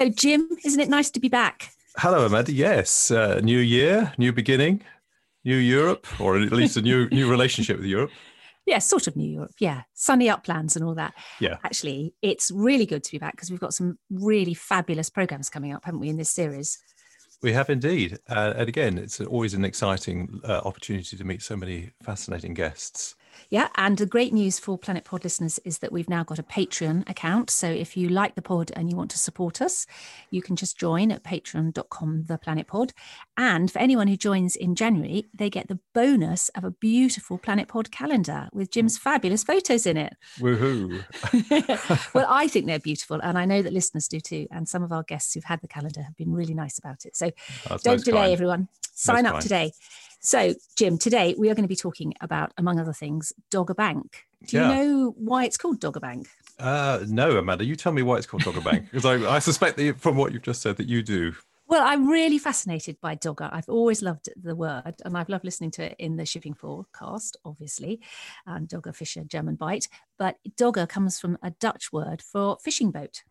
Hello, Jim. Isn't it nice to be back? Hello, Amanda. Yes, uh, new year, new beginning, new Europe, or at least a new new relationship with Europe. Yeah, sort of New Europe. Yeah, sunny uplands and all that. Yeah. Actually, it's really good to be back because we've got some really fabulous programs coming up, haven't we, in this series? We have indeed, uh, and again, it's always an exciting uh, opportunity to meet so many fascinating guests. Yeah, and the great news for Planet Pod listeners is that we've now got a Patreon account. So if you like the pod and you want to support us, you can just join at patreon.com, the Planet Pod. And for anyone who joins in January, they get the bonus of a beautiful Planet Pod calendar with Jim's fabulous photos in it. Woohoo! well, I think they're beautiful, and I know that listeners do too. And some of our guests who've had the calendar have been really nice about it. So That's don't delay, kind. everyone. Sign up kind. today. So, Jim, today we are going to be talking about, among other things, Dogger Bank. Do you Yeah. know why it's called Dogger Bank? Uh, no, Amanda, you tell me why it's called Dogger Bank, because I, I suspect that you- from what you've just said that you do. Well, I'm really fascinated by Dogger. I've always loved the word, and I've loved listening to it in the shipping forecast, obviously, and Dogger Fisher German Bight. But Dogger comes from a Dutch word for fishing boat.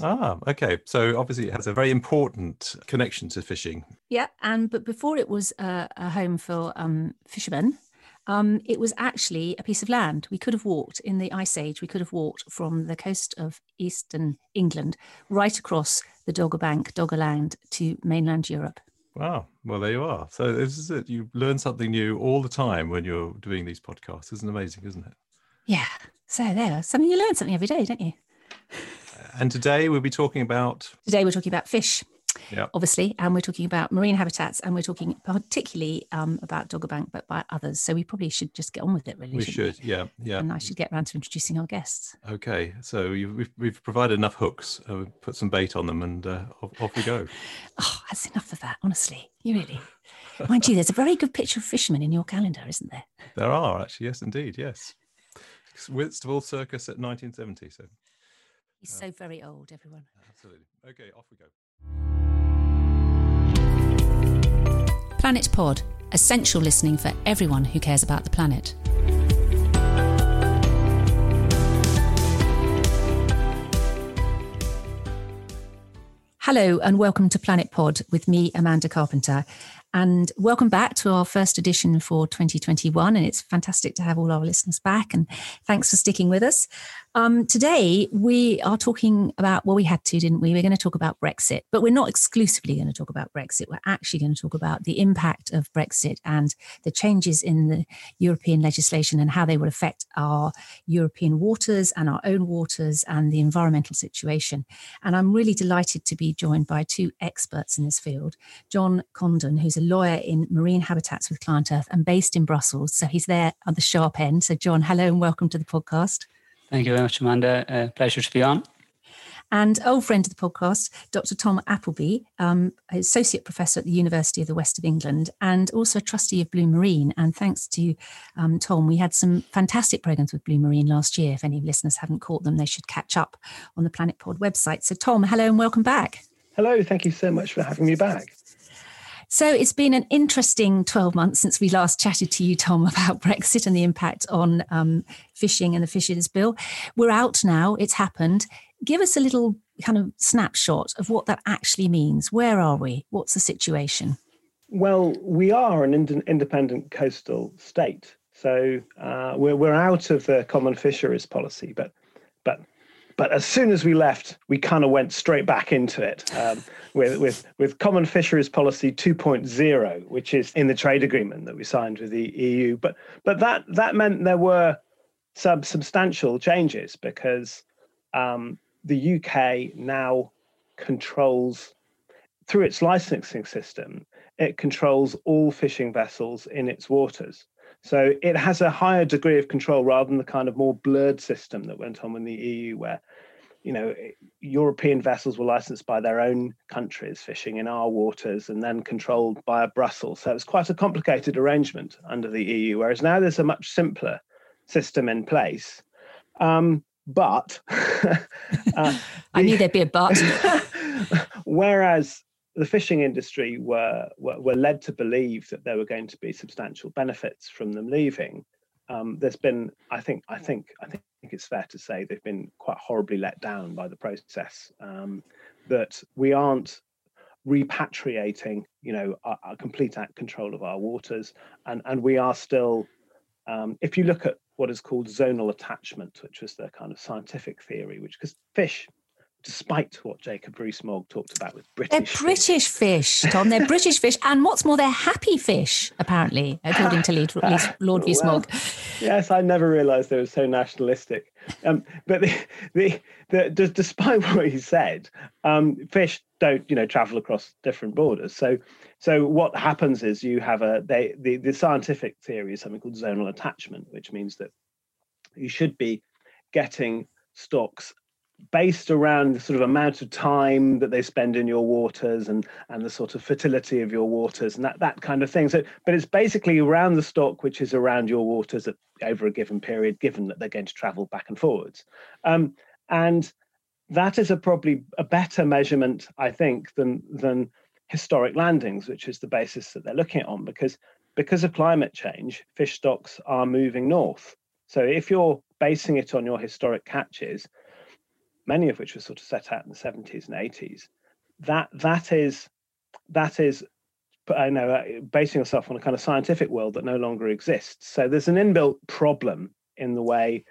Ah, okay. So obviously it has a very important connection to fishing. Yeah, and but before it was a, a home for um, fishermen, um, it was actually a piece of land. We could have walked in the Ice Age. We could have walked from the coast of eastern England right across the Dogger Bank, Dogger Land to mainland Europe. Wow. Well, there you are. So this is it. You learn something new all the time when you're doing these podcasts. Isn't amazing, isn't it? Yeah. So there, something you learn something every day, don't you? And today we'll be talking about Today we're talking about fish, yeah. obviously, and we're talking about marine habitats, and we're talking particularly um, about Dogger Bank, but by others. So we probably should just get on with it, really. We should. Yeah. Yeah. And I should get around to introducing our guests. Okay. So you've, we've, we've provided enough hooks. Uh, we've put some bait on them, and uh, off, off we go. Oh, that's enough of that, honestly. You really. Mind you, there's a very good picture of fishermen in your calendar, isn't there? There are actually. Yes, indeed. Yes. Whitstable Circus at 1970. So He's uh, so very old, everyone. absolutely. Okay. Off we go. Planet Pod, essential listening for everyone who cares about the planet. Hello, and welcome to Planet Pod with me, Amanda Carpenter. And welcome back to our first edition for 2021. And it's fantastic to have all our listeners back. And thanks for sticking with us. Um, today, we are talking about, well, we had to, didn't we? We're going to talk about Brexit, but we're not exclusively going to talk about Brexit. We're actually going to talk about the impact of Brexit and the changes in the European legislation and how they will affect our European waters and our own waters and the environmental situation. And I'm really delighted to be joined by two experts in this field John Condon, who's a lawyer in marine habitats with Client Earth and based in Brussels. So he's there at the sharp end. So, John, hello and welcome to the podcast. Thank you very much, Amanda. Uh, pleasure to be on. And old friend of the podcast, Dr. Tom Appleby, um, associate professor at the University of the West of England, and also a trustee of Blue Marine. And thanks to um, Tom, we had some fantastic programs with Blue Marine last year. If any listeners haven't caught them, they should catch up on the Planet Pod website. So, Tom, hello and welcome back. Hello, thank you so much for having me back. So it's been an interesting 12 months since we last chatted to you, Tom, about Brexit and the impact on um, fishing and the Fisheries Bill. We're out now, it's happened. Give us a little kind of snapshot of what that actually means. Where are we? What's the situation? Well, we are an ind- independent coastal state, so uh, we're we're out of the common fisheries policy, but but as soon as we left, we kind of went straight back into it um, with with with common fisheries policy 2.0, which is in the trade agreement that we signed with the EU. But but that that meant there were some substantial changes because um, the UK now controls through its licensing system, it controls all fishing vessels in its waters. So it has a higher degree of control rather than the kind of more blurred system that went on in the EU, where you know European vessels were licensed by their own countries fishing in our waters and then controlled by Brussels. So it was quite a complicated arrangement under the EU. Whereas now there's a much simpler system in place. Um, but uh, I knew there'd be a but. whereas the fishing industry were, were were led to believe that there were going to be substantial benefits from them leaving. Um, there's been, I think, I think, I think it's fair to say they've been quite horribly let down by the process. Um, that we aren't repatriating, you know, a, a complete control of our waters, and and we are still. Um, if you look at what is called zonal attachment, which was the kind of scientific theory, which because fish despite what Jacob Rees-Mogg talked about with British. They're British fish, Tom. They're British fish, and what's more, they're happy fish, apparently, according to Lord Rees-Mogg. Well, yes, I never realised they were so nationalistic. Um, but the, the, the, despite what he said, um, fish don't, you know, travel across different borders. So, so what happens is you have a they the, the scientific theory is something called zonal attachment, which means that you should be getting stocks based around the sort of amount of time that they spend in your waters and and the sort of fertility of your waters and that that kind of thing. So but it's basically around the stock which is around your waters at, over a given period given that they're going to travel back and forwards. Um, and that is a probably a better measurement i think than than historic landings which is the basis that they're looking at on because because of climate change fish stocks are moving north. So if you're basing it on your historic catches many of which were sort of set out in the 70s and 80s, that that is that is I know uh, basing yourself on a kind of scientific world that no longer exists. So there's an inbuilt problem in the way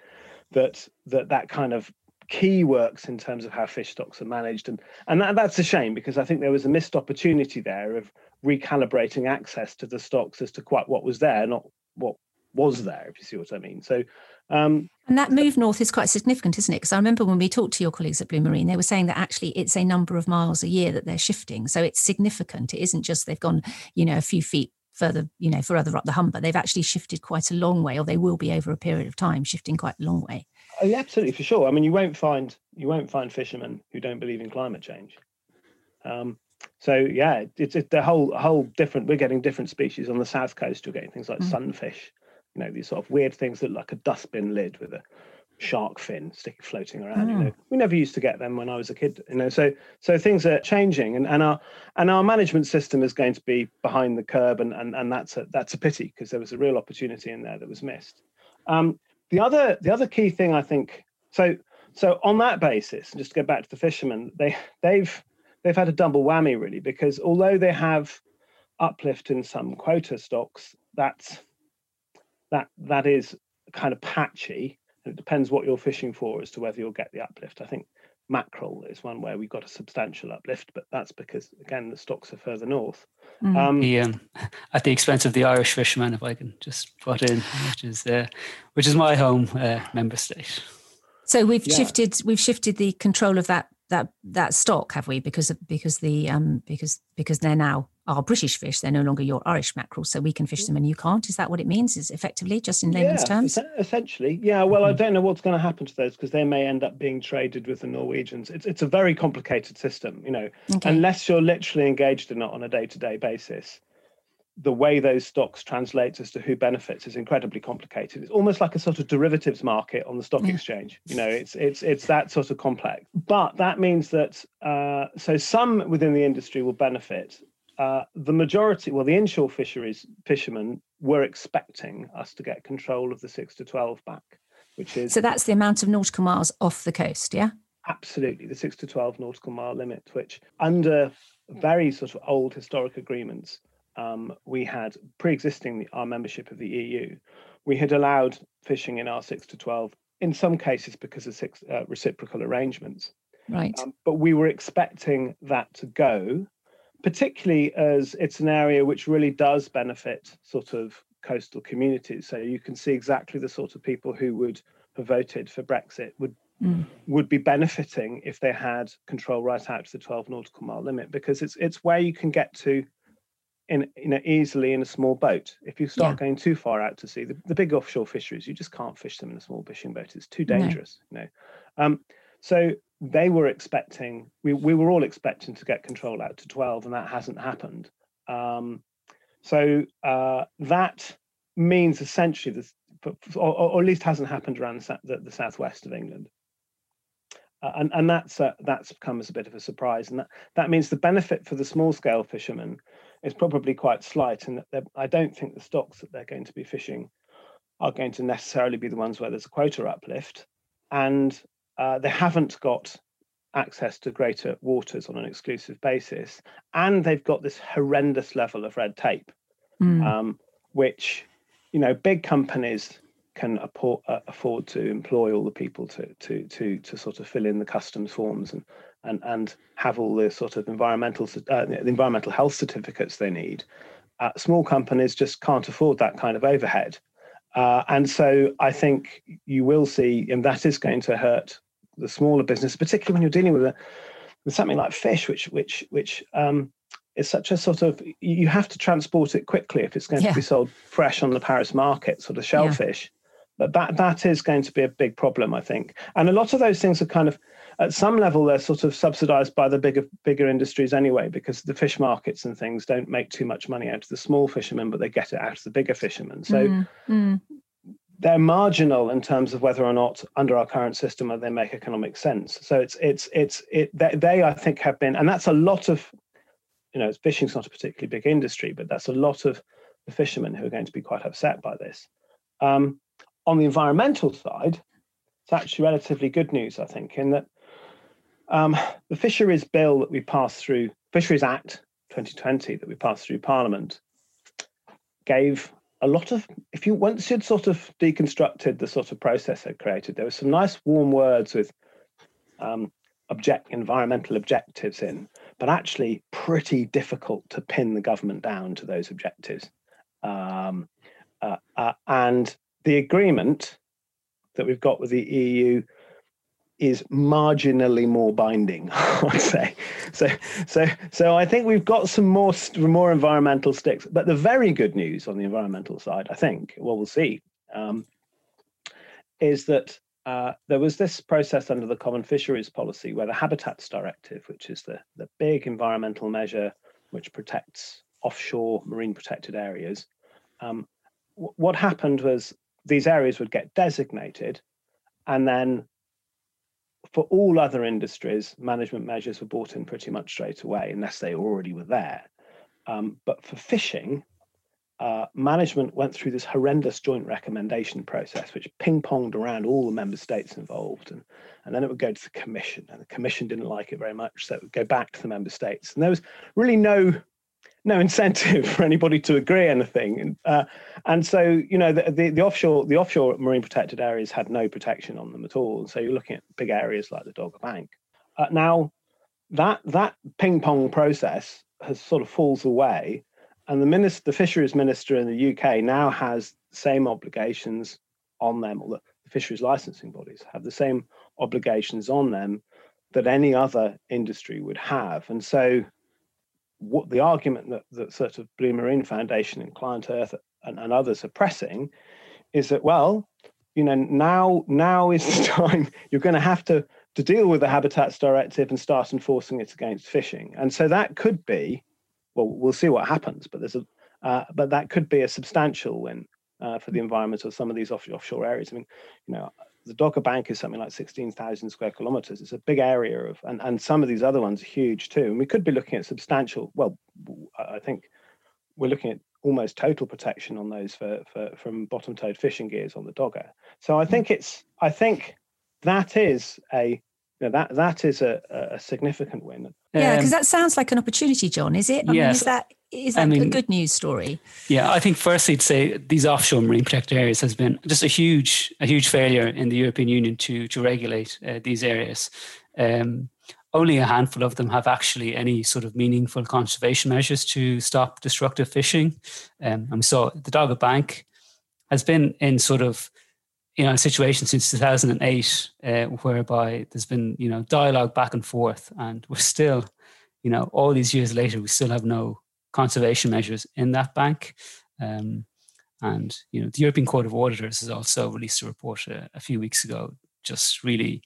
that that that kind of key works in terms of how fish stocks are managed. And and that, that's a shame because i think there was a missed opportunity there of recalibrating access to the stocks as to quite what was there not what was there if you see what i mean. So um, and that move north is quite significant, isn't it? Because I remember when we talked to your colleagues at Blue Marine, they were saying that actually it's a number of miles a year that they're shifting. So it's significant. It isn't just they've gone, you know, a few feet further, you know, further up the Humber. They've actually shifted quite a long way, or they will be over a period of time, shifting quite a long way. Oh, yeah, absolutely, for sure. I mean, you won't find you won't find fishermen who don't believe in climate change. Um, so yeah, it's, it's the whole whole different. We're getting different species on the south coast. You're getting things like mm. sunfish you know these sort of weird things that look like a dustbin lid with a shark fin stick floating around. You hmm. know, we never used to get them when I was a kid. You know, so so things are changing, and, and our and our management system is going to be behind the curb, and and, and that's a that's a pity because there was a real opportunity in there that was missed. Um, the other the other key thing I think so so on that basis, just to go back to the fishermen, they they've they've had a double whammy really because although they have uplift in some quota stocks, that's that that is kind of patchy. It depends what you're fishing for as to whether you'll get the uplift. I think mackerel is one where we got a substantial uplift, but that's because again the stocks are further north. Mm. Um, the, um, at the expense of the Irish fishermen, if I can just put in, which is uh, which is my home uh, member state. So we've yeah. shifted we've shifted the control of that that that stock, have we? Because because the um because because they're now our British fish, they're no longer your Irish mackerel, so we can fish them and you can't. Is that what it means? Is effectively just in layman's yeah, terms? Essentially, yeah. Well, mm-hmm. I don't know what's going to happen to those because they may end up being traded with the Norwegians. It's it's a very complicated system, you know. Okay. Unless you're literally engaged in it on a day to day basis, the way those stocks translate as to who benefits is incredibly complicated. It's almost like a sort of derivatives market on the stock yeah. exchange. You know, it's it's it's that sort of complex. But that means that uh, so some within the industry will benefit. Uh, the majority, well, the inshore fisheries fishermen were expecting us to get control of the six to twelve back, which is so that's the amount of nautical miles off the coast, yeah. Absolutely, the six to twelve nautical mile limit, which under very sort of old historic agreements um, we had pre-existing our membership of the EU, we had allowed fishing in our six to twelve in some cases because of six uh, reciprocal arrangements. Right. Um, but we were expecting that to go, particularly as it's an area which really does benefit sort of coastal communities. So you can see exactly the sort of people who would have voted for Brexit would mm. would be benefiting if they had control right out to the 12 nautical mile limit because it's it's where you can get to in you know easily in a small boat. If you start yeah. going too far out to sea, the, the big offshore fisheries, you just can't fish them in a small fishing boat. It's too dangerous, no. you know. Um, so they were expecting, we, we were all expecting to get control out to 12, and that hasn't happened. Um, so uh, that means essentially this, or, or, at least hasn't happened around the, the southwest of England. Uh, and and that's uh, that's come as a bit of a surprise, and that, that means the benefit for the small scale fishermen is probably quite slight, and I don't think the stocks that they're going to be fishing are going to necessarily be the ones where there's a quota uplift. and uh, they haven't got access to greater waters on an exclusive basis, and they've got this horrendous level of red tape, mm. um, which you know big companies can afford, uh, afford to employ all the people to to to to sort of fill in the customs forms and and and have all the sort of environmental uh, the environmental health certificates they need. Uh, small companies just can't afford that kind of overhead, uh, and so I think you will see, and that is going to hurt the smaller business, particularly when you're dealing with a, with something like fish, which which which um, is such a sort of you have to transport it quickly if it's going yeah. to be sold fresh on the Paris market, sort of shellfish. Yeah. But that that is going to be a big problem, I think. And a lot of those things are kind of at some level they're sort of subsidized by the bigger bigger industries anyway, because the fish markets and things don't make too much money out of the small fishermen, but they get it out of the bigger fishermen. So mm, mm they're marginal in terms of whether or not under our current system they make economic sense. So it's it's it's it they, I think have been, and that's a lot of, you know, fishing's not a particularly big industry, but that's a lot of the fishermen who are going to be quite upset by this. Um, on the environmental side, it's actually relatively good news, I think, in that um, the fisheries bill that we passed through, Fisheries Act 2020 that we passed through Parliament, gave a lot of if you once you'd sort of deconstructed the sort of process it created, there were some nice warm words with um, object environmental objectives in, but actually pretty difficult to pin the government down to those objectives. Um, uh, uh, and the agreement that we've got with the EU is marginally more binding, I'd say. So, so, so I think we've got some more more environmental sticks. But the very good news on the environmental side, I think, well, we'll see, um, is that uh, there was this process under the Common Fisheries Policy where the Habitats Directive, which is the the big environmental measure which protects offshore marine protected areas, um, what happened was these areas would get designated, and then for all other industries, management measures were brought in pretty much straight away, unless they already were there. Um, but for fishing, uh, management went through this horrendous joint recommendation process, which ping ponged around all the member states involved. And, and then it would go to the commission, and the commission didn't like it very much. So it would go back to the member states. And there was really no no incentive for anybody to agree anything. And, uh, and so, you know, the, the, the, offshore the offshore marine protected areas had no protection on them at all. So you're looking at big areas like the Dogger Bank. Uh, now, that that ping pong process has sort of falls away, and the minister, the fisheries minister in the UK now has the same obligations on them, or the, the fisheries licensing bodies have the same obligations on them that any other industry would have, and so what the argument that, that sort of Blue Marine Foundation and Client Earth and, and others are pressing is that well, you know, now now is the time you're going to have to to deal with the Habitats Directive and start enforcing it against fishing. And so that could be, well, we'll see what happens, but there's a uh, but that could be a substantial win uh, for the environment of some of these offshore areas. I mean, you know, the Dogger Bank is something like 16,000 square kilometers. It's a big area of, and, and some of these other ones are huge too. And we could be looking at substantial, well, I think we're looking at almost total protection on those for, for from bottom towed fishing gears on the Dogger. So I hmm. think it's, I think that is a, you know, that that is a, a significant win. Yeah, because um, that sounds like an opportunity, John. Is it? I yes. Mean, is that is that I mean, a good news story? Yeah, I think firstly to say these offshore marine protected areas has been just a huge a huge failure in the European Union to to regulate uh, these areas. Um, only a handful of them have actually any sort of meaningful conservation measures to stop destructive fishing. Um, and we saw the Dogger Bank has been in sort of you know a situation since 2008 uh, whereby there's been you know dialogue back and forth and we're still you know all these years later we still have no conservation measures in that bank. Um, and you know, the European Court of Auditors has also released a report a, a few weeks ago, just really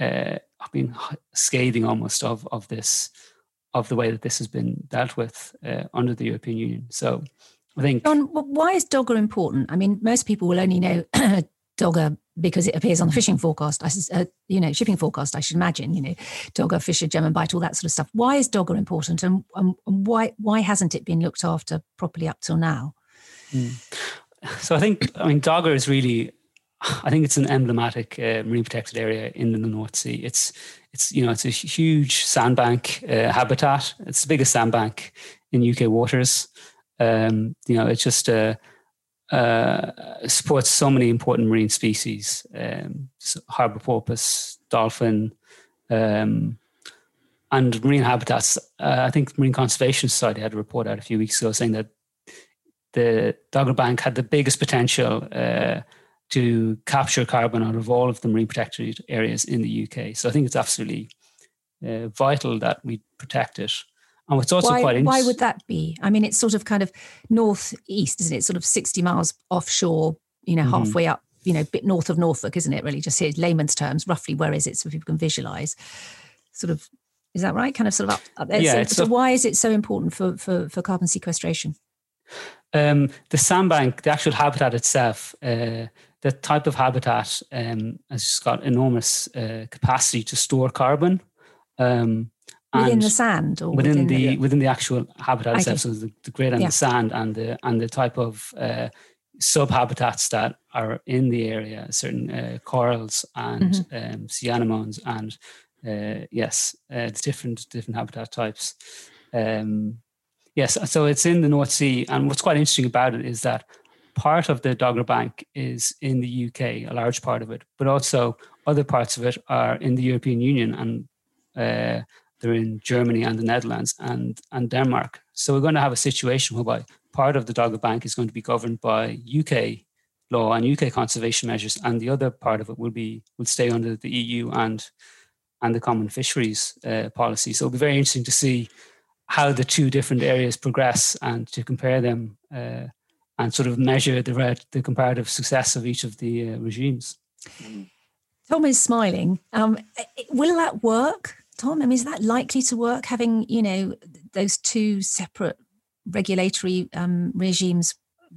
uh, being scathing almost of of this of the way that this has been dealt with uh, under the European Union. So I think. John, why is Dogger important? I mean, most people will only know Dogger because it appears on the fishing forecast. I, uh, you know, shipping forecast. I should imagine. You know, Dogger, Fisher, German Bight, all that sort of stuff. Why is Dogger important, and, and why why hasn't it been looked after properly up till now? Mm. So I think I mean Dogger is really I think it's an emblematic uh, marine protected area in the North Sea. It's it's you know it's a huge sandbank uh, habitat. It's the biggest sandbank in UK waters. Um, you know, it's just uh, uh, supports so many important marine species: um, so harbor porpoise, dolphin, um, and marine habitats. Uh, I think Marine Conservation Society had a report out a few weeks ago saying that the Dogger Bank had the biggest potential uh, to capture carbon out of all of the marine protected areas in the UK. So I think it's absolutely uh, vital that we protect it. And what's also why, quite why would that be? I mean, it's sort of kind of northeast, isn't it? Sort of 60 miles offshore, you know, Mhm. halfway up, you know, bit north of Norfolk, isn't it? Really, just here, layman's terms, roughly where is it so people can visualize? Sort of, is that right? Kind of sort of up, up there. Yeah, so, so up- why is it so important for, for, for carbon sequestration? Um, the sandbank, the actual habitat itself, uh, the type of habitat um, has got enormous uh, capacity to store carbon. Um, Within the sand or within, the yeah. within the actual habitat Okay. itself, so the, the grid and Yeah. the sand and the and the type of uh, sub habitats that are in the area, certain uh, corals and Mm-hmm. um, sea anemones and uh, yes, uh, different different habitat types. Um, yes, so it's in the North Sea, and what's quite interesting about it is that part of the Dogger Bank is in the UK, a large part of it, but also other parts of it are in the European Union and uh, they're in Germany and the Netherlands and, and Denmark. So we're going to have a situation whereby part of the Dogger Bank is going to be governed by UK law and UK conservation measures, and the other part of it will be will stay under the EU and and the common fisheries uh, policy. So it'll be very interesting to see how the two different areas progress and to compare them uh, and sort of measure the re- the comparative success of each of the uh, regimes. Tom is smiling. Um, will that work, Tom? I mean, is that likely to work? Having you know those two separate regulatory um, regimes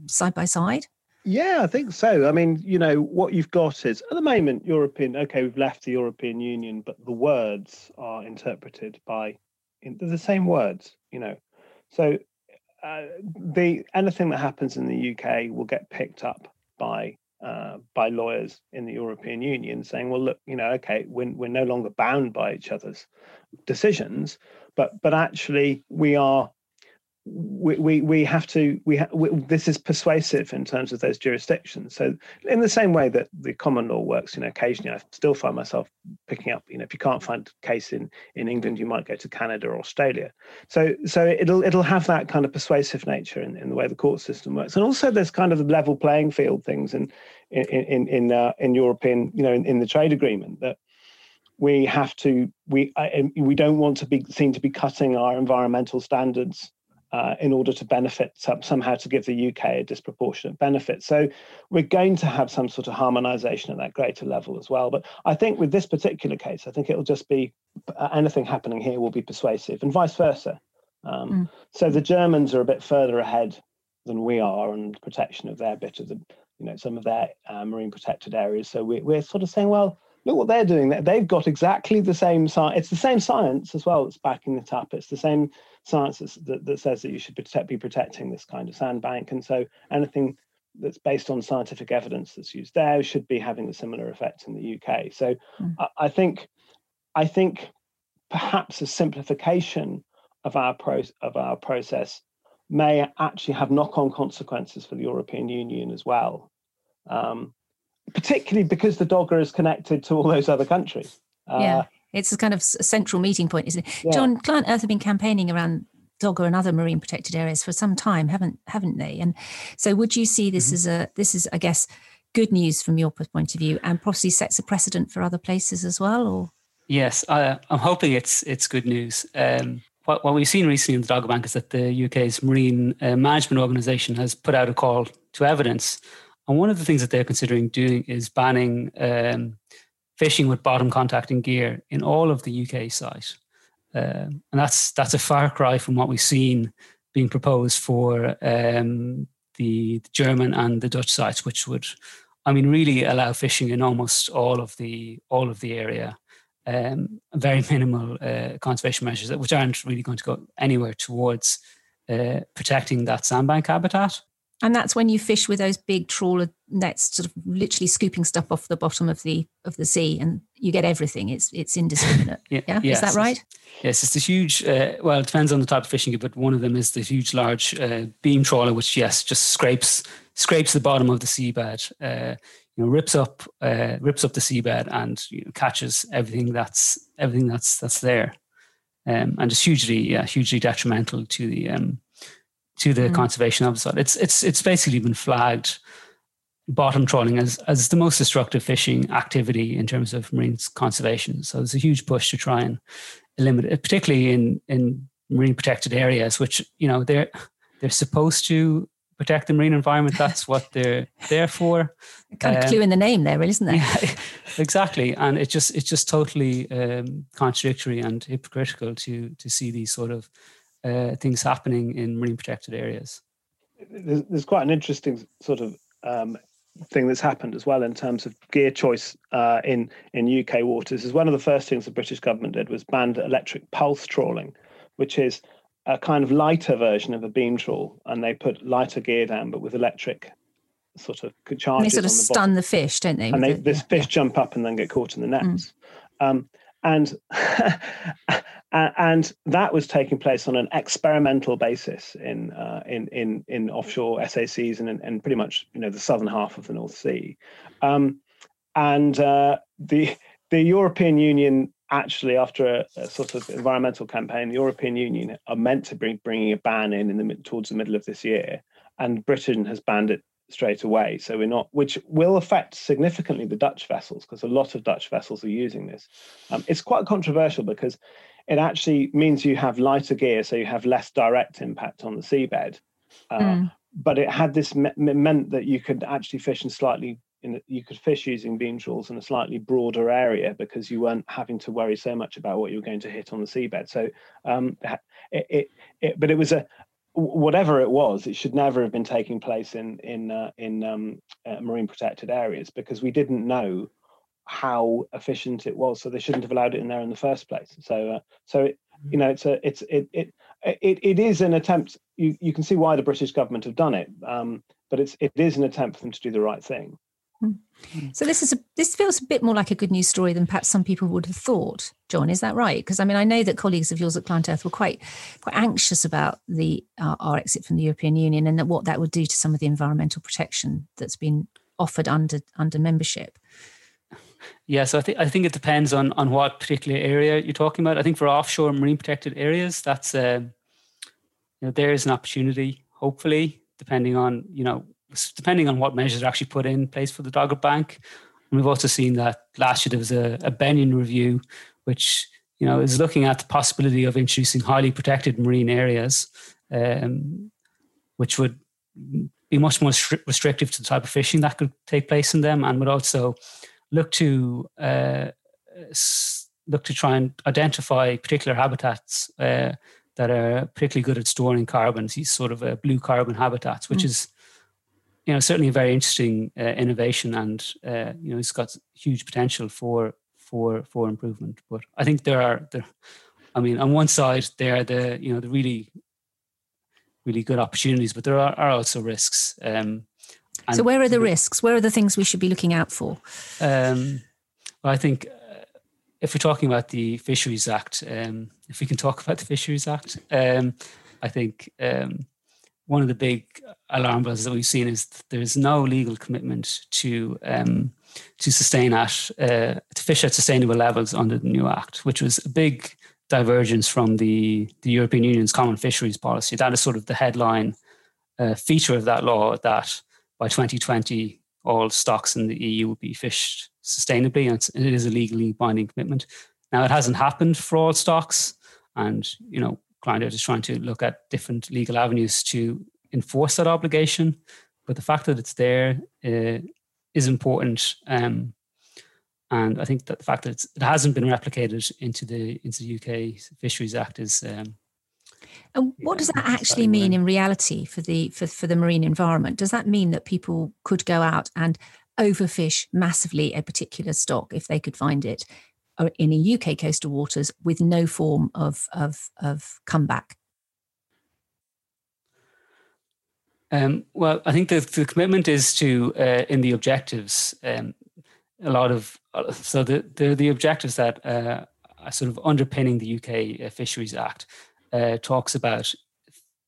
side by side. Yeah, I think so. I mean, you know, what you've got is at the moment, European, okay, we've left the European Union, but the words are interpreted by they're the same words, you know. So uh, the anything that happens in the UK will get picked up by uh, by lawyers in the European Union saying, well, look, you know, okay, we're, we're no longer bound by each other's decisions, but but actually we are we, we, we have to we, ha- we this is persuasive in terms of those jurisdictions. So in the same way that the common law works you know occasionally i still find myself picking up you know if you can't find a case in in england you might go to canada or australia. So so it'll it'll have that kind of persuasive nature in, in the way the court system works. And also there's kind of the level playing field things in in in in, uh, in european you know in, in the trade agreement that we have to we I, we don't want to be seen to be cutting our environmental standards uh, in order to benefit some, somehow to give the UK a disproportionate benefit. So we're going to have some sort of harmonisation at that greater level as well. But I think with this particular case, I think it'll just be uh, anything happening here will be persuasive, and vice versa. Um, Mm. So the Germans are a bit further ahead than we are on protection of their bit of the, you know, some of their uh, marine protected areas. So we, we're sort of saying, well, look what they're doing. They- They've got exactly the same science. It's the same science as well that's backing it up. It's the same science that's, that, that says that you should protect, be protecting this kind of sandbank. And so anything that's based on scientific evidence that's used there should be having a similar effect in the UK. So Mm. I, I think, I think perhaps a simplification of our pro, of our process may actually have knock-on consequences for the European Union as well. Um, particularly because the Dogger is connected to all those other countries. Uh, yeah, it's a kind of s- central meeting point, isn't it? Yeah. John, Client Earth have been campaigning around Dogger and other marine protected areas for some time, haven't haven't they? And so, would you see this Mhm. as a this is, I guess, good news from your point of view, and possibly sets a precedent for other places as well? Or Yes, I, I'm hoping it's it's good news. Um, what, what we've seen recently in the Dogger Bank is that the UK's Marine uh, Management Organisation has put out a call to evidence, and one of the things that they're considering doing is banning um, fishing with bottom contacting gear in all of the UK site, um, and that's that's a far cry from what we've seen being proposed for um, the, the German and the Dutch sites, which would, I mean, really allow fishing in almost all of the all of the area um, very minimal uh, conservation measures, which aren't really going to go anywhere towards uh, protecting that sandbank habitat. And that's when you fish with those big trawler nets, sort of literally scooping stuff off the bottom of the of the sea, and you get everything. It's it's indiscriminate. yeah, yeah? Yes. is that right? Yes, it's this huge. Uh, well, it depends on the type of fishing, but one of them is the huge, large uh, beam trawler, which yes, just scrapes scrapes the bottom of the seabed. Uh, you know, rips up uh, rips up the seabed and you know, catches everything that's everything that's that's there, um, and it's hugely yeah hugely detrimental to the um, to the mm. conservation of the site. It's it's it's basically been flagged bottom trawling as as the most destructive fishing activity in terms of marine conservation. So there's a huge push to try and eliminate it, particularly in in marine protected areas, which you know they're they're supposed to protect the marine environment. That's what they're there for. kind of um, clue in the name there, isn't there? Yeah, exactly. And it's just it's just totally um, contradictory and hypocritical to to see these sort of uh, things happening in marine protected areas. There's, there's quite an interesting sort of um, thing that's happened as well in terms of gear choice uh, in in UK waters. Is one of the first things the British government did was banned electric pulse trawling, which is a kind of lighter version of a beam trawl, and they put lighter gear down, but with electric sort of charges. And they sort of the stun bottom. the fish, don't they? And they, this yeah, fish yeah. jump up and then get caught in the nets. Mm. Um, and and that was taking place on an experimental basis in uh, in in in offshore SACs and and pretty much you know the southern half of the North Sea, um, and uh, the the European Union actually after a, a, sort of environmental campaign, the European Union are meant to bring bringing a ban in in the towards the middle of this year, and Britain has banned it straight away. So we're not, which will affect significantly the Dutch vessels because a lot of Dutch vessels are using this. Um, it's quite controversial because it actually means you have lighter gear, so you have less direct impact on the seabed. Uh, mm. But it had this me- meant that you could actually fish in slightly in you could fish using beam trawls in a slightly broader area because you weren't having to worry so much about what you were going to hit on the seabed. So um, it, it, it, but it was a whatever it was, it should never have been taking place in in uh, in um, uh, marine protected areas because we didn't know how efficient it was, so they shouldn't have allowed it in there in the first place. So, uh, so it, you know, it's a it's it it it, it is an attempt. You you can see why the British government have done it, um, but it's it is an attempt for them to do the right thing. Hmm. So this is a this feels a bit more like a good news story than perhaps some people would have thought. John, is that right? Because I mean, I know that colleagues of yours at Planet Earth were quite quite anxious about the uh, our exit from the European Union and that what that would do to some of the environmental protection that's been offered under under membership. Yeah, so I think I think it depends on on what particular area you're talking about. I think for offshore marine protected areas, that's uh, you know there is an opportunity, hopefully, depending on you know depending on what measures are actually put in place for the Dogger Bank. And we've also seen that last year there was a, a Benyon review, which you know is looking at the possibility of introducing highly protected marine areas, um, which would be much more restrictive to the type of fishing that could take place in them, and would also look to uh, look to try and identify particular habitats uh, that are particularly good at storing carbon. These sort of uh, blue carbon habitats, which mm. is you know certainly a very interesting uh, innovation, and uh, you know it's got huge potential for for for improvement. But I think there are there. I mean, on one side, there are the you know the really really good opportunities, but there are, are also risks. Um, so, where are the risks? Where are the things we should be looking out for? Um, well, I think uh, if we're talking about the Fisheries Act, um, if we can talk about the Fisheries Act, um, I think um, one of the big alarm bells that we've seen is there's no legal commitment to um, to sustain at uh, to fish at sustainable levels under the new act, which was a big divergence from the the European Union's common fisheries policy. That is sort of the headline uh, feature of that law that by 2020 all stocks in the EU will be fished sustainably, and it is a legally binding commitment. Now it hasn't happened for all stocks, and you know Client Earth is trying to look at different legal avenues to enforce that obligation. But the fact that it's there uh, is important. Um, and I think that the fact that it hasn't been replicated into the into the UK Fisheries Act is. Um, and what does that actually mean in reality for the for, for the marine environment? Does that mean that people could go out and overfish massively a particular stock if they could find it in a UK coastal waters with no form of, of, of comeback? Um, well, I think the, the commitment is to uh, in the objectives. Um, a lot of so the the, the objectives that uh, are sort of underpinning the UK Fisheries Act uh, talks about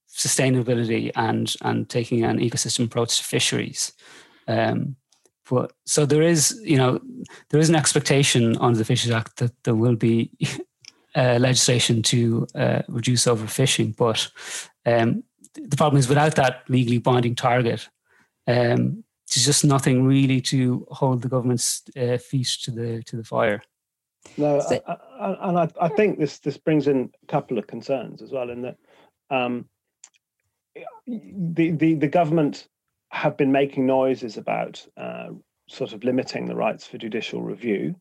sustainability and and taking an ecosystem approach to fisheries. Um, but so there is, you know, there is an expectation under the Fisheries Act that there will be uh, legislation to uh, reduce overfishing. But um, the problem is, without that legally binding target, um, there's just nothing really to hold the government's uh, feet to the to the fire. No, I, I, and I, I, think this this brings in a couple of concerns as well. In that, um, the, the the government have been making noises about uh, sort of limiting the rights for judicial review,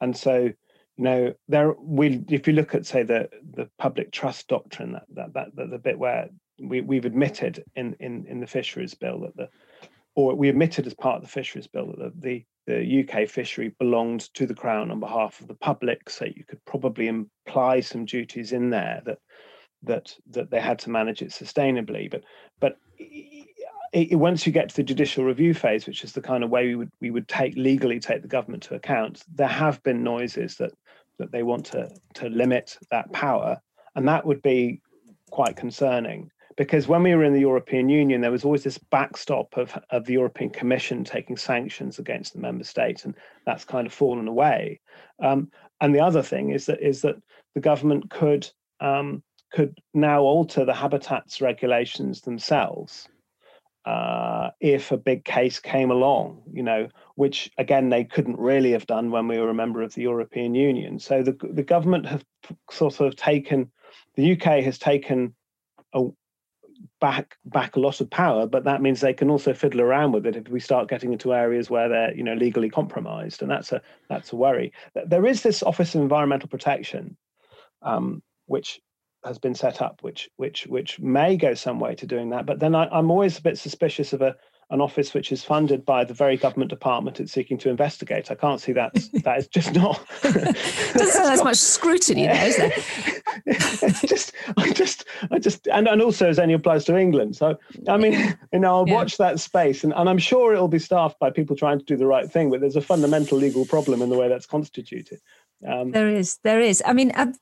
and so you know there we if you look at say the the public trust doctrine that that, that, that the bit where we, we've admitted in, in in the fisheries bill that the or we admitted as part of the fisheries bill that the, the, the UK fishery belonged to the crown on behalf of the public. So you could probably imply some duties in there that that that they had to manage it sustainably. But but it, once you get to the judicial review phase, which is the kind of way we would we would take legally take the government to account, there have been noises that that they want to to limit that power, and that would be quite concerning because when we were in the European Union, there was always this backstop of, of the European Commission taking sanctions against the member states, and that's kind of fallen away. Um, and the other thing is that is that the government could um, could now alter the habitats regulations themselves uh, if a big case came along, you know, which again they couldn't really have done when we were a member of the European Union. So the the government have sort of taken, the UK has taken a back back a lot of power, but that means they can also fiddle around with it if we start getting into areas where they're you know legally compromised, and that's a that's a worry. There is this Office of Environmental Protection, um, which has been set up, which which which may go some way to doing that. But then I, am always a bit suspicious of a an office which is funded by the very government department it's seeking to investigate. I can't see that that is just not. Doesn't sound as much scrutiny there, is there? just, I just, I just, and, and also as only applies to England. So, I mean, you know, I'll yeah. watch that space, and, and I'm sure it'll be staffed by people trying to do the right thing. But there's a fundamental legal problem in the way that's constituted. Um, there is, there is. I mean, uh,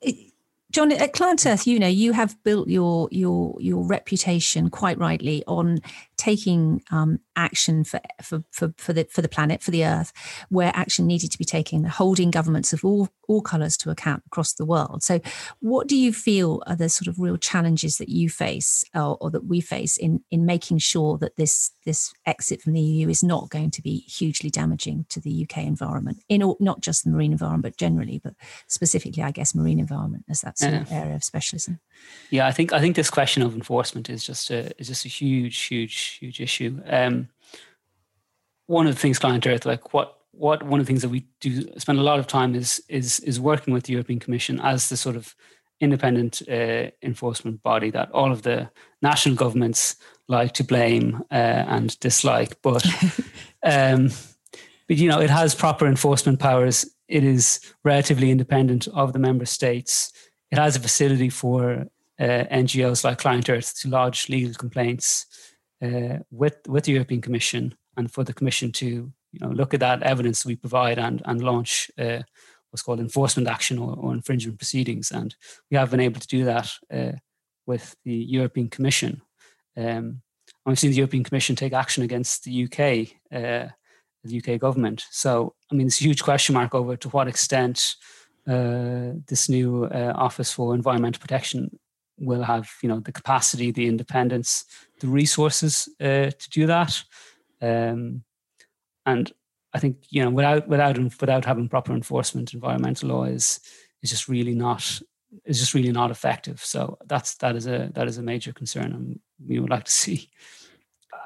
John, at Client Earth, you know, you have built your your your reputation quite rightly on taking um, action for, for for for the for the planet, for the Earth, where action needed to be taken, holding governments of all all colours to account across the world. So, what do you feel are the sort of real challenges that you face, or, or that we face, in in making sure that this this exit from the EU is not going to be hugely damaging to the UK environment, in all, not just the marine environment, but generally, but specifically, I guess, marine environment as that's sort of area of specialism. Yeah, I think I think this question of enforcement is just a is just a huge, huge, huge issue. Um, one of the things Client Earth, like what what one of the things that we do spend a lot of time is is is working with the European Commission as the sort of independent uh, enforcement body that all of the national governments like to blame uh, and dislike, but um, but you know it has proper enforcement powers. It is relatively independent of the member states it has a facility for uh, NGOs like Client Earth to lodge legal complaints uh, with with the European Commission and for the Commission to you know look at that evidence we provide and and launch uh, what's called enforcement action or, or, infringement proceedings. And we have been able to do that uh, with the European Commission. Um, and we've seen the European Commission take action against the UK, uh, the UK government. So I mean, it's a huge question mark over to what extent uh, this new uh, Office for Environmental Protection will have, you know, the capacity, the independence, the resources uh, to do that. Um, and I think you know, without without without having proper enforcement, environmental law is is just really not is just really not effective. So that's that is a that is a major concern, and we would like to see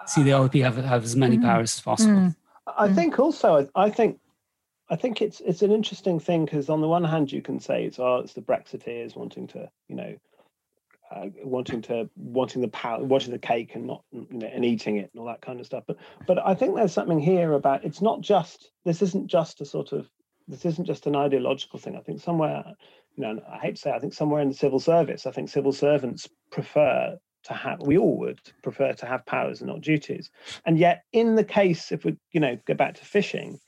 see the OEP have have as many mm. powers as possible. Mm. I think also I think I think it's it's an interesting thing because on the one hand you can say it's oh it's the Brexiteers wanting to you know uh, wanting to wanting the power wanting the cake and not you know and eating it and all that kind of stuff. But but I think there's something here about it's not just this isn't just a sort of this isn't just an ideological thing. I think somewhere you know I hate to say I think somewhere in the civil service I think civil servants prefer to have we all would prefer to have powers and not duties. And yet in the case if we you know go back to fishing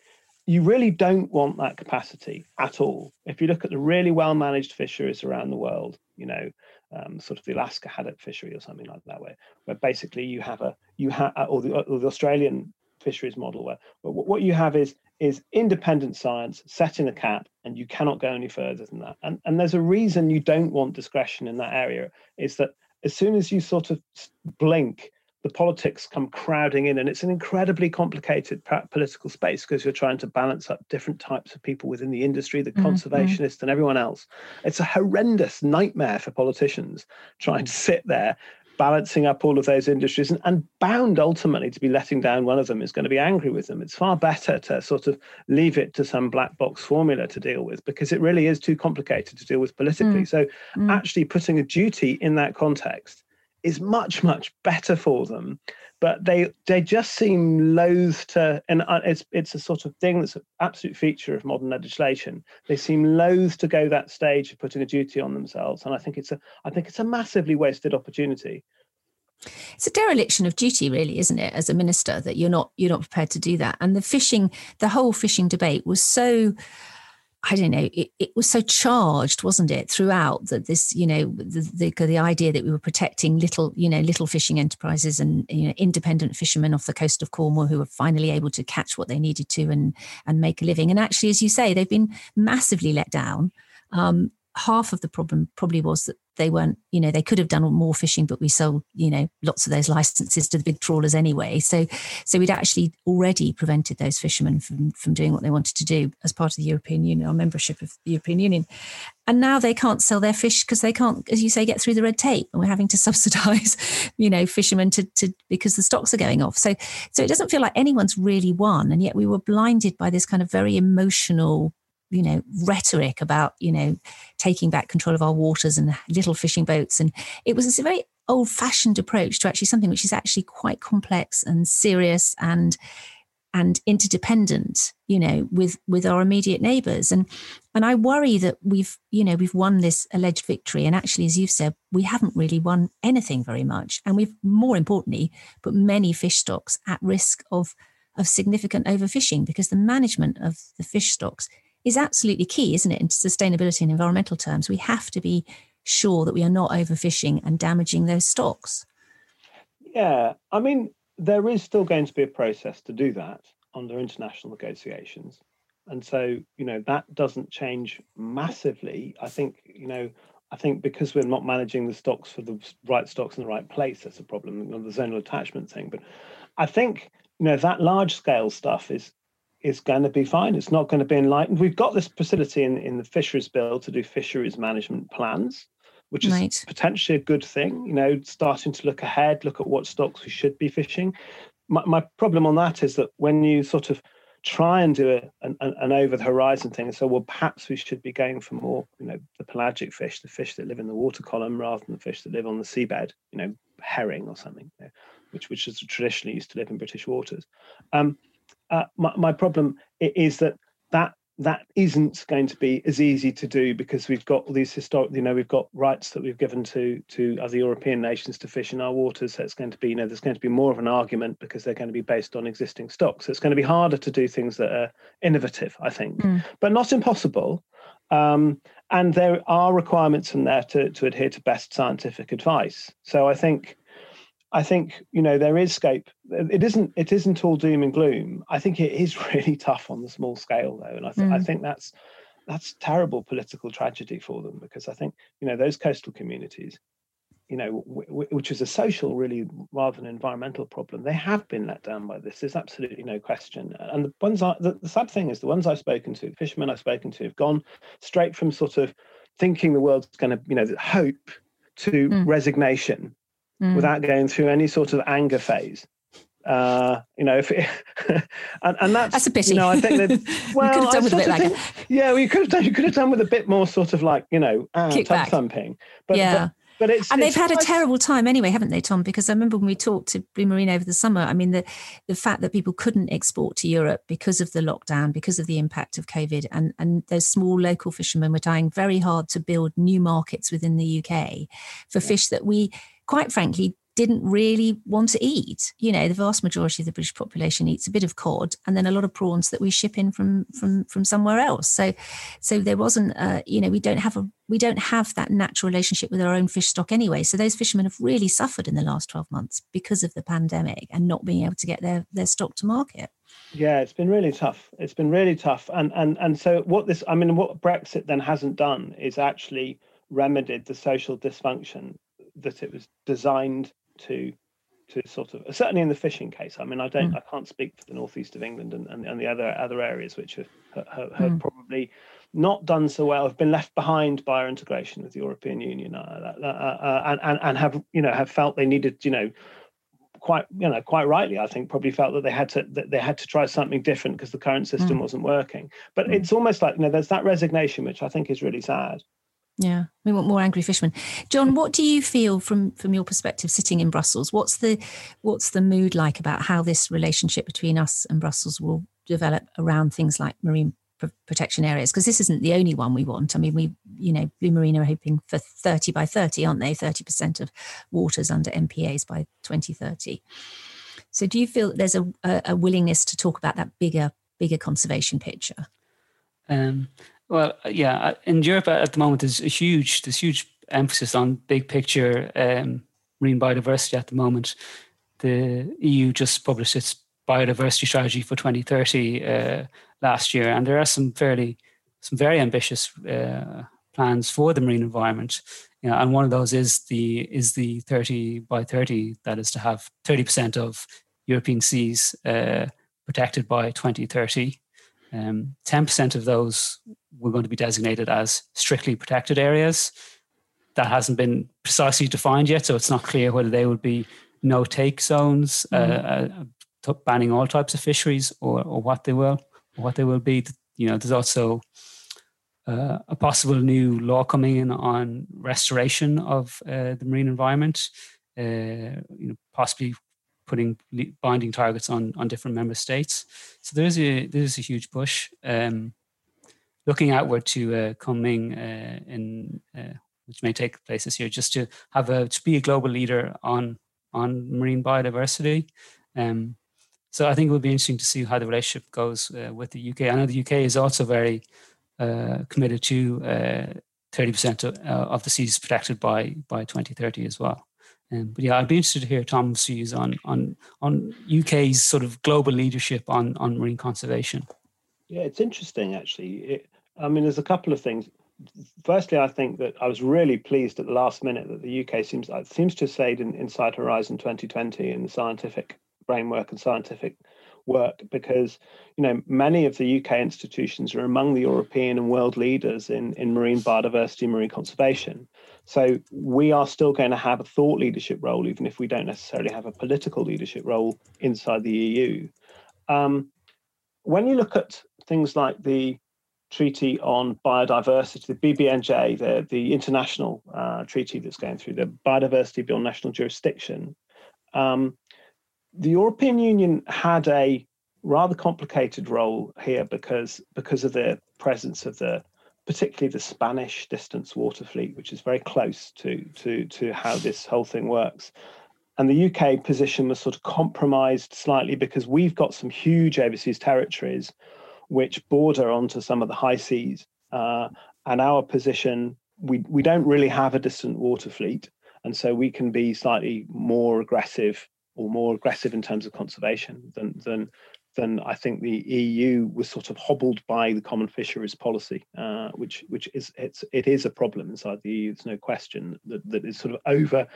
you really don't want that capacity at all. If you look at the really well managed fisheries around the world you know um, sort of the alaska haddock fishery or something like that where where basically you have a you have or the, or the australian fisheries model where, where what you have is is independent science set in a cap and you cannot go any further than that. And and there's a reason you don't want discretion in that area is that as soon as you sort of blink, the politics come crowding in, and it's an incredibly complicated political space because you're trying to balance up different types of people within the industry, the mm-hmm. conservationists, and everyone else. It's a horrendous nightmare for politicians trying to sit there balancing up all of those industries and, and, bound ultimately to be letting down one of them is going to be angry with them. It's far better to sort of leave it to some black box formula to deal with because it really is too complicated to deal with politically. Mm. So mm. actually putting a duty in that context is much, much better for them. But they they just seem loath to, and uh, it's it's a sort of thing that's an absolute feature of modern legislation. They seem loath to go that stage of putting a duty on themselves, and I think it's a I think it's a massively wasted opportunity. It's a dereliction of duty, really, isn't it, as a minister, that you're not you're not prepared to do that. And the fishing, the whole fishing debate was so I don't know, it, it was so charged, wasn't it, throughout that this, you know, the, the, the idea that we were protecting little, you know, little fishing enterprises and you know independent fishermen off the coast of Cornwall who were finally able to catch what they needed to and and make a living. And actually, as you say, they've been massively let down. Um, half of the problem probably was that they weren't, you know, they could have done more fishing, but we sold, you know, lots of those licenses to the big trawlers anyway. So, so we'd actually already prevented those fishermen from from doing what they wanted to do as part of the European Union, or membership of the European Union. And now they can't sell their fish because they can't, as you say, get through the red tape, and we're having to subsidise, you know, fishermen to, to because the stocks are going off. So, so it doesn't feel like anyone's really won, and yet we were blinded by this kind of very emotional you know rhetoric about you know taking back control of our waters and little fishing boats. And it was a very old fashioned approach to actually something which is actually quite complex and serious and and interdependent you know with with our immediate neighbors and and i worry that we've you know we've won this alleged victory. And actually as you've said we haven't really won anything very much. And we've more importantly put many fish stocks at risk of of significant overfishing because the management of the fish stocks is absolutely key, isn't it, in sustainability and environmental terms? We have to be sure that we are not overfishing and damaging those stocks. Yeah, I mean, there is still going to be a process to do that under international negotiations. And so, you know, that doesn't change massively. I think, you know, I think because we're not managing the stocks for the right stocks in the right place, that's a problem on the zonal attachment thing. But I think, you know, that large scale stuff is is going to be fine. It's not going to be enlightened. We've got this facility in, in the fisheries bill to do fisheries management plans, which is right. potentially a good thing. You know, starting to look ahead, look at what stocks we should be fishing. My, my problem on that is that when you sort of try and do a, an, an over the horizon thing, so well, perhaps we should be going for more, you know, the pelagic fish, the fish that live in the water column, rather than the fish that live on the seabed, you know, herring or something, you know, which which is traditionally used to live in British waters. Um, uh, my, my problem is that that that isn't going to be as easy to do because we've got these historic you know we've got rights that we've given to to other european nations to fish in our waters so it's going to be you know there's going to be more of an argument because they're going to be based on existing stocks. So it's going to be harder to do things that are innovative i think. Mm. but not impossible. Um, and there are requirements in there to, to adhere to best scientific advice. So i think I think you know there is scope. It isn't. It isn't all doom and gloom. I think it is really tough on the small scale though, and I, th- mm. I think that's that's terrible political tragedy for them because I think you know those coastal communities, you know, w- w- which is a social really rather than environmental problem, they have been let down by this. There's absolutely no question. And the ones I, the, the sad thing is the ones I've spoken to, fishermen I've spoken to, have gone straight from sort of thinking the world's going to, you know, hope to mm. resignation mm. without going through any sort of anger phase. Uh, you know, if it, and, and that's that's a pity. You know, I think that well, could have done with a bit like think, yeah, we could have done. You could have done with a bit more sort of like you know, uh, tub thumping. But yeah. But, but it's, and they've had quite... a terrible time anyway, haven't they, Tom? Because I remember when we talked to Blue Marine over the summer. I mean, the the fact that people couldn't export to Europe because of the lockdown, because of the impact of COVID, and and those small local fishermen were trying very hard to build new markets within the UK for yeah. fish that we quite frankly didn't really want to eat. You know, the vast majority of the British population eats a bit of cod and then a lot of prawns that we ship in from from from somewhere else. So, so there wasn't, uh, you know, we don't have a we don't have that natural relationship with our own fish stock anyway. So those fishermen have really suffered in the last twelve months because of the pandemic and not being able to get their their stock to market. Yeah, it's been really tough. It's been really tough, and and and so what this, I mean, what Brexit then hasn't done is actually remedied the social dysfunction that it was designed to to sort of certainly in the fishing case. I mean, I don't, mm. I can't speak for the northeast of England and, and, and the other other areas which have, have, have mm. probably not done so well, have been left behind by our integration with the European Union, uh, uh, uh, and, and and have you know have felt they needed you know quite you know quite rightly I think probably felt that they had to that they had to try something different because the current system mm. wasn't working. But mm. it's almost like you know there's that resignation which I think is really sad. Yeah, we want more angry fishermen. John, what do you feel from from your perspective, sitting in Brussels? What's the what's the mood like about how this relationship between us and Brussels will develop around things like marine protection areas? Because this isn't the only one we want. I mean, we you know Blue Marine are hoping for thirty by thirty, aren't they? Thirty percent of waters under MPAs by twenty thirty. So, do you feel there's a, a, a willingness to talk about that bigger bigger conservation picture? Um, well, uh, yeah, uh, in Europe at the moment, there's a huge, there's huge emphasis on big picture um, marine biodiversity at the moment. The EU just published its biodiversity strategy for 2030 uh, last year, and there are some fairly, some very ambitious uh, plans for the marine environment. You know, and one of those is the is the 30 by 30 that is to have 30% of European seas uh, protected by 2030. Um, 10% of those were going to be designated as strictly protected areas. That hasn't been precisely defined yet, so it's not clear whether they would be no take zones, uh, mm-hmm. uh, uh, banning all types of fisheries, or, or what they will, or what they will be. You know, there's also uh, a possible new law coming in on restoration of uh, the marine environment. Uh, you know, possibly putting binding targets on on different member states. So there is a there is a huge push. Um, looking outward to uh, coming uh, in, uh, which may take place this year, just to have a to be a global leader on on marine biodiversity. Um, so I think it will be interesting to see how the relationship goes uh, with the UK. I know the UK is also very uh, committed to uh, thirty percent of, of the seas protected by by 2030 as well. Um, but yeah, I'd be interested to hear Tom's views on on on UK's sort of global leadership on on marine conservation. Yeah, it's interesting actually. It, I mean, there's a couple of things. Firstly, I think that I was really pleased at the last minute that the UK seems seems to have stayed in, inside Horizon 2020 in the scientific framework and scientific work because you know many of the UK institutions are among the European and world leaders in in marine biodiversity, marine conservation. So we are still going to have a thought leadership role, even if we don't necessarily have a political leadership role inside the EU. Um, when you look at things like the Treaty on Biodiversity, the BBNJ, the, the international uh, treaty that's going through, the Biodiversity Beyond National Jurisdiction, um, the European Union had a rather complicated role here because because of the presence of the particularly the Spanish distant water fleet, which is very close to to to how this whole thing works. And the UK position was sort of compromised slightly because we've got some huge overseas territories which border onto some of the high seas. Uh, and our position, we, we don't really have a distant water fleet. And so we can be slightly more aggressive or more aggressive in terms of conservation than, than then I think the EU was sort of hobbled by the common fisheries policy, uh, which which is it's it is a problem inside the EU. There's no question that that is sort of over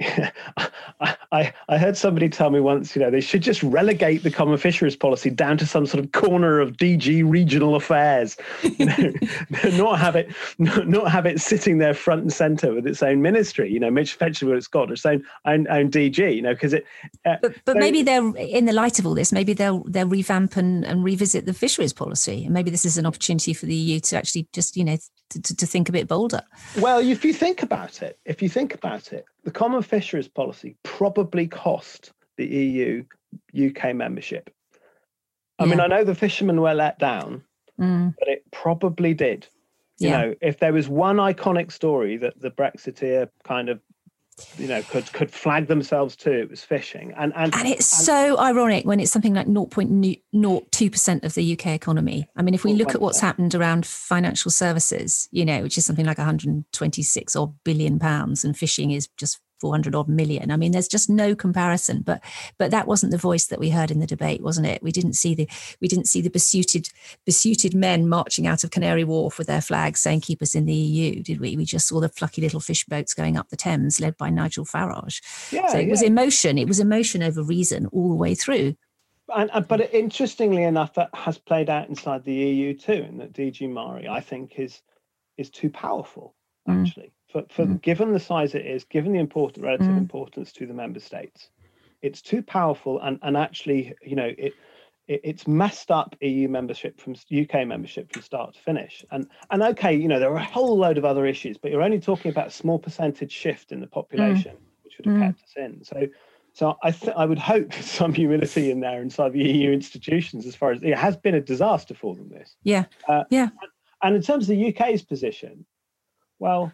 I heard somebody tell me once, you know, they should just relegate the common fisheries policy down to some sort of corner of DG regional affairs, you know, not have it, not, not, have it sitting there front and center with its own ministry, you know, which effectively it's got its own own, own DG, you know, because it. Uh, but, but so, maybe they're in the light of all this, maybe they'll they'll revamp and, and revisit the fisheries policy, and maybe this is an opportunity for the EU to actually just, you know, to, to, to think a bit bolder. Well, if you think about it, if you think about it, the common fisheries policy probably cost the EU UK membership. I yeah. mean, I know the fishermen were let down, mm. but it probably did. You yeah. know, if there was one iconic story that the Brexiteer kind of you know could could flag themselves too. It was fishing. And and, and it's and, so ironic when it's something like 0.02% of the uk economy. I mean if we oh, look at what's happened around financial services you know which is something like 126 or billion pounds and fishing is just 400 odd million. I mean, there's just no comparison. But but that wasn't the voice that we heard in the debate, wasn't it? We didn't see the we didn't see the besuited besuited men marching out of Canary Wharf with their flags saying "Keep us in the EU," did we? We just saw the plucky little fish boats going up the Thames, led by Nigel Farage. Yeah, so it yeah. was emotion. It was emotion over reason all the way through. And, and, but interestingly enough, that has played out inside the EU too, and that DG MARE, I think, is is too powerful mm. actually. Mm for, for mm. given the size it is, given the important relative mm. importance to the member states, it's too powerful and and actually, you know, it, it it's messed up EU membership from UK membership from start to finish. And and okay, you know, there are a whole load of other issues, but you're only talking about a small percentage shift in the population, mm. which would have mm. kept us in. So so I th- I would hope some humility in there inside the EU institutions as far as it has been a disaster for them. This yeah uh, yeah. And in terms of the UK's position, well,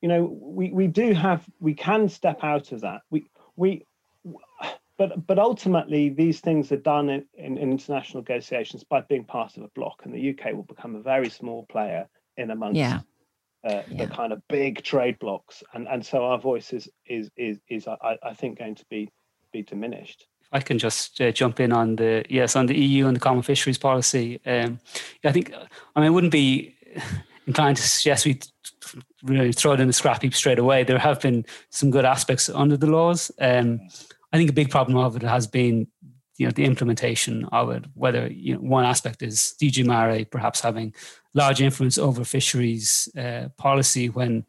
you know we we do have we can step out of that we we but but ultimately these things are done in, in, in, international negotiations by being part of a block and the uk will become a very small player in amongst yeah. Uh, yeah. the kind of big trade blocks and and so our voice is is is, is I, I think going to be be diminished if I can just uh, jump in on the yes on the EU and the common fisheries policy um, I think I mean it wouldn't be inclined to suggest we really throw it in the scrap heap straight away. There have been some good aspects under the laws. Um, I think a big problem of it has been you know the implementation of it. Whether you know one aspect is DG MARE perhaps having large influence over fisheries uh, policy when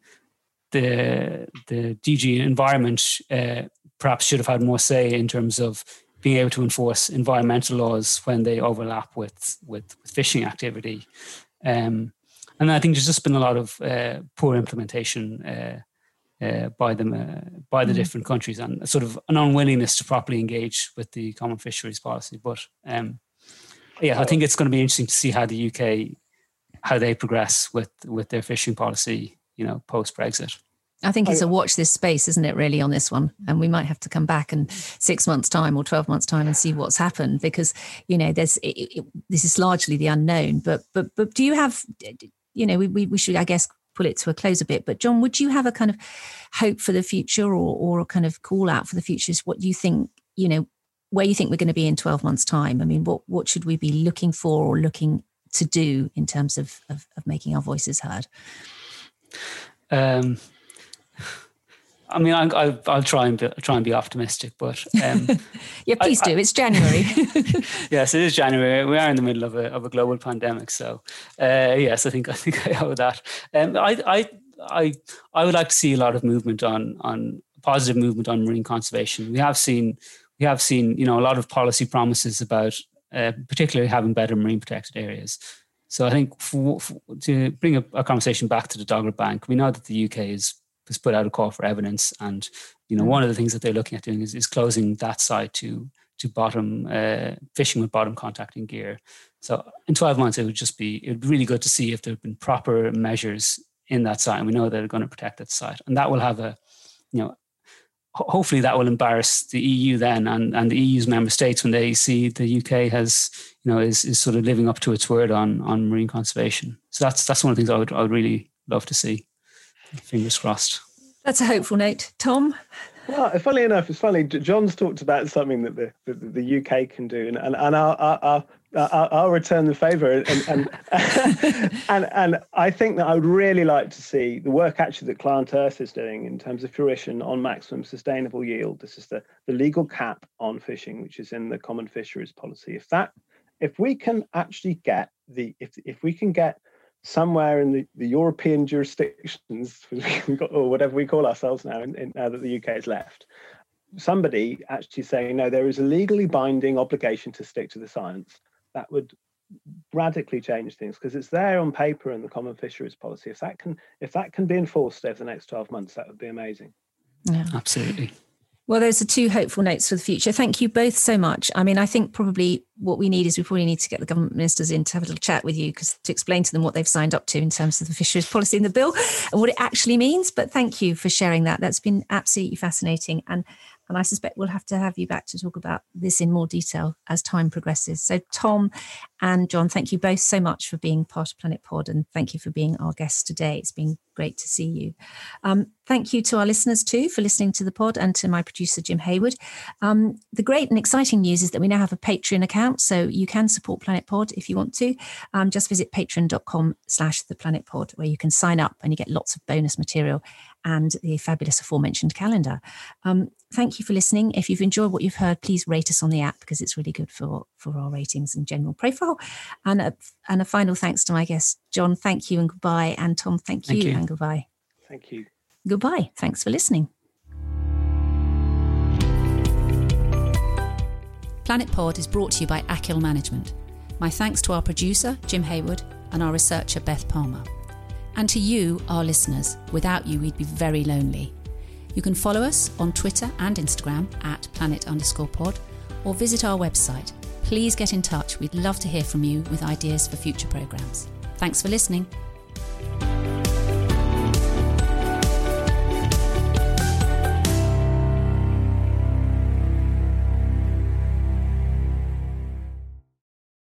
the the DG environment uh, perhaps should have had more say in terms of being able to enforce environmental laws when they overlap with with, with fishing activity. Um, and I think there's just been a lot of uh, poor implementation uh, uh, by them uh, by the mm. different countries and sort of an unwillingness to properly engage with the common fisheries policy. But um, yeah, I think it's going to be interesting to see how the UK how they progress with with their fishing policy. You know, post Brexit. I think it's a watch this space, isn't it, really, on this one? And we might have to come back in six months' time or 12 months' time and see what's happened because, you know, there's it, it, this is largely the unknown. But, but, but do you have, you know, we, we, we should, I guess, pull it to a close a bit. But John, would you have a kind of hope for the future or, or a kind of call out for the future? Is what you think, you know, where you think we're going to be in 12 months' time? I mean, what, what should we be looking for or looking to do in terms of, of, of making our voices heard? Um, I mean, I, will try and be, try and be optimistic, but um, yeah, please I, do. It's January. yes, it is January. We are in the middle of a of a global pandemic, so uh, yes, I think I think I owe that. Um, I I I I would like to see a lot of movement on on positive movement on marine conservation. We have seen we have seen you know a lot of policy promises about uh, particularly having better marine protected areas. So I think for, for, to bring a, a conversation back to the Dogger Bank, we know that the UK is has put out a call for evidence. And you know, mm. one of the things that they're looking at doing is, is closing that site to to bottom uh, fishing with bottom contacting gear. So in 12 months, it would just be it would be really good to see if there have been proper measures in that site, and we know that they're going to protect that site, and that will have a you know hopefully that will embarrass the EU then and, and the EU's member states when they see the UK has you know is, is sort of living up to its word on on marine conservation. So that's that's one of the things I would I would really love to see. Fingers crossed. That's a hopeful note. Tom? Well, funny enough, it's funny. John's talked about something that the, the, the UK can do, and, and, and I'll, I'll, I'll, I'll return the favour. And and, and, and I think that I would really like to see the work actually that Client Earth is doing in terms of fruition on maximum sustainable yield. This is the, the legal cap on fishing, which is in the Common Fisheries Policy. If that, if we can actually get the, if if we can get somewhere in the, the European jurisdictions, or whatever we call ourselves now, in, in, now that the UK has left, somebody actually saying, no, there is a legally binding obligation to stick to the science, that would radically change things because it's there on paper in the common fisheries policy. If that can if that can be enforced over the next 12 months, that would be amazing. Yeah. Absolutely. Well, those are two hopeful notes for the future. Thank you both so much. I mean, I think probably what we need is we probably need to get the government ministers in to have a little chat with you because to explain to them what they've signed up to in terms of the fisheries policy in the bill and what it actually means. But thank you for sharing that. That's been absolutely fascinating. And and I suspect we'll have to have you back to talk about this in more detail as time progresses. So, Tom and John, thank you both so much for being part of Planet Pod and thank you for being our guests today. It's been great to see you. Um, thank you to our listeners too for listening to the pod and to my producer, Jim Hayward. Um, the great and exciting news is that we now have a Patreon account, so you can support Planet Pod if you want to. Um, just visit patreon.com slash the Planet Pod where you can sign up and you get lots of bonus material and the fabulous aforementioned calendar. Um, thank you for listening. If you've enjoyed what you've heard, please rate us on the app because it's really good for, for our ratings and general profile. And a, and a final thanks to my guest, John. Thank you and goodbye. And Tom, thank, thank you, you, and goodbye. Thank you. Goodbye. Thanks for listening. Planet Pod is brought to you by Achill Management. My thanks to our producer, Jim Hayward, and our researcher, Beth Palmer. And to you, our listeners. Without you, we'd be very lonely. You can follow us on Twitter and Instagram at planet underscore pod or visit our website. Please get in touch. We'd love to hear from you with ideas for future programmes. Thanks for listening.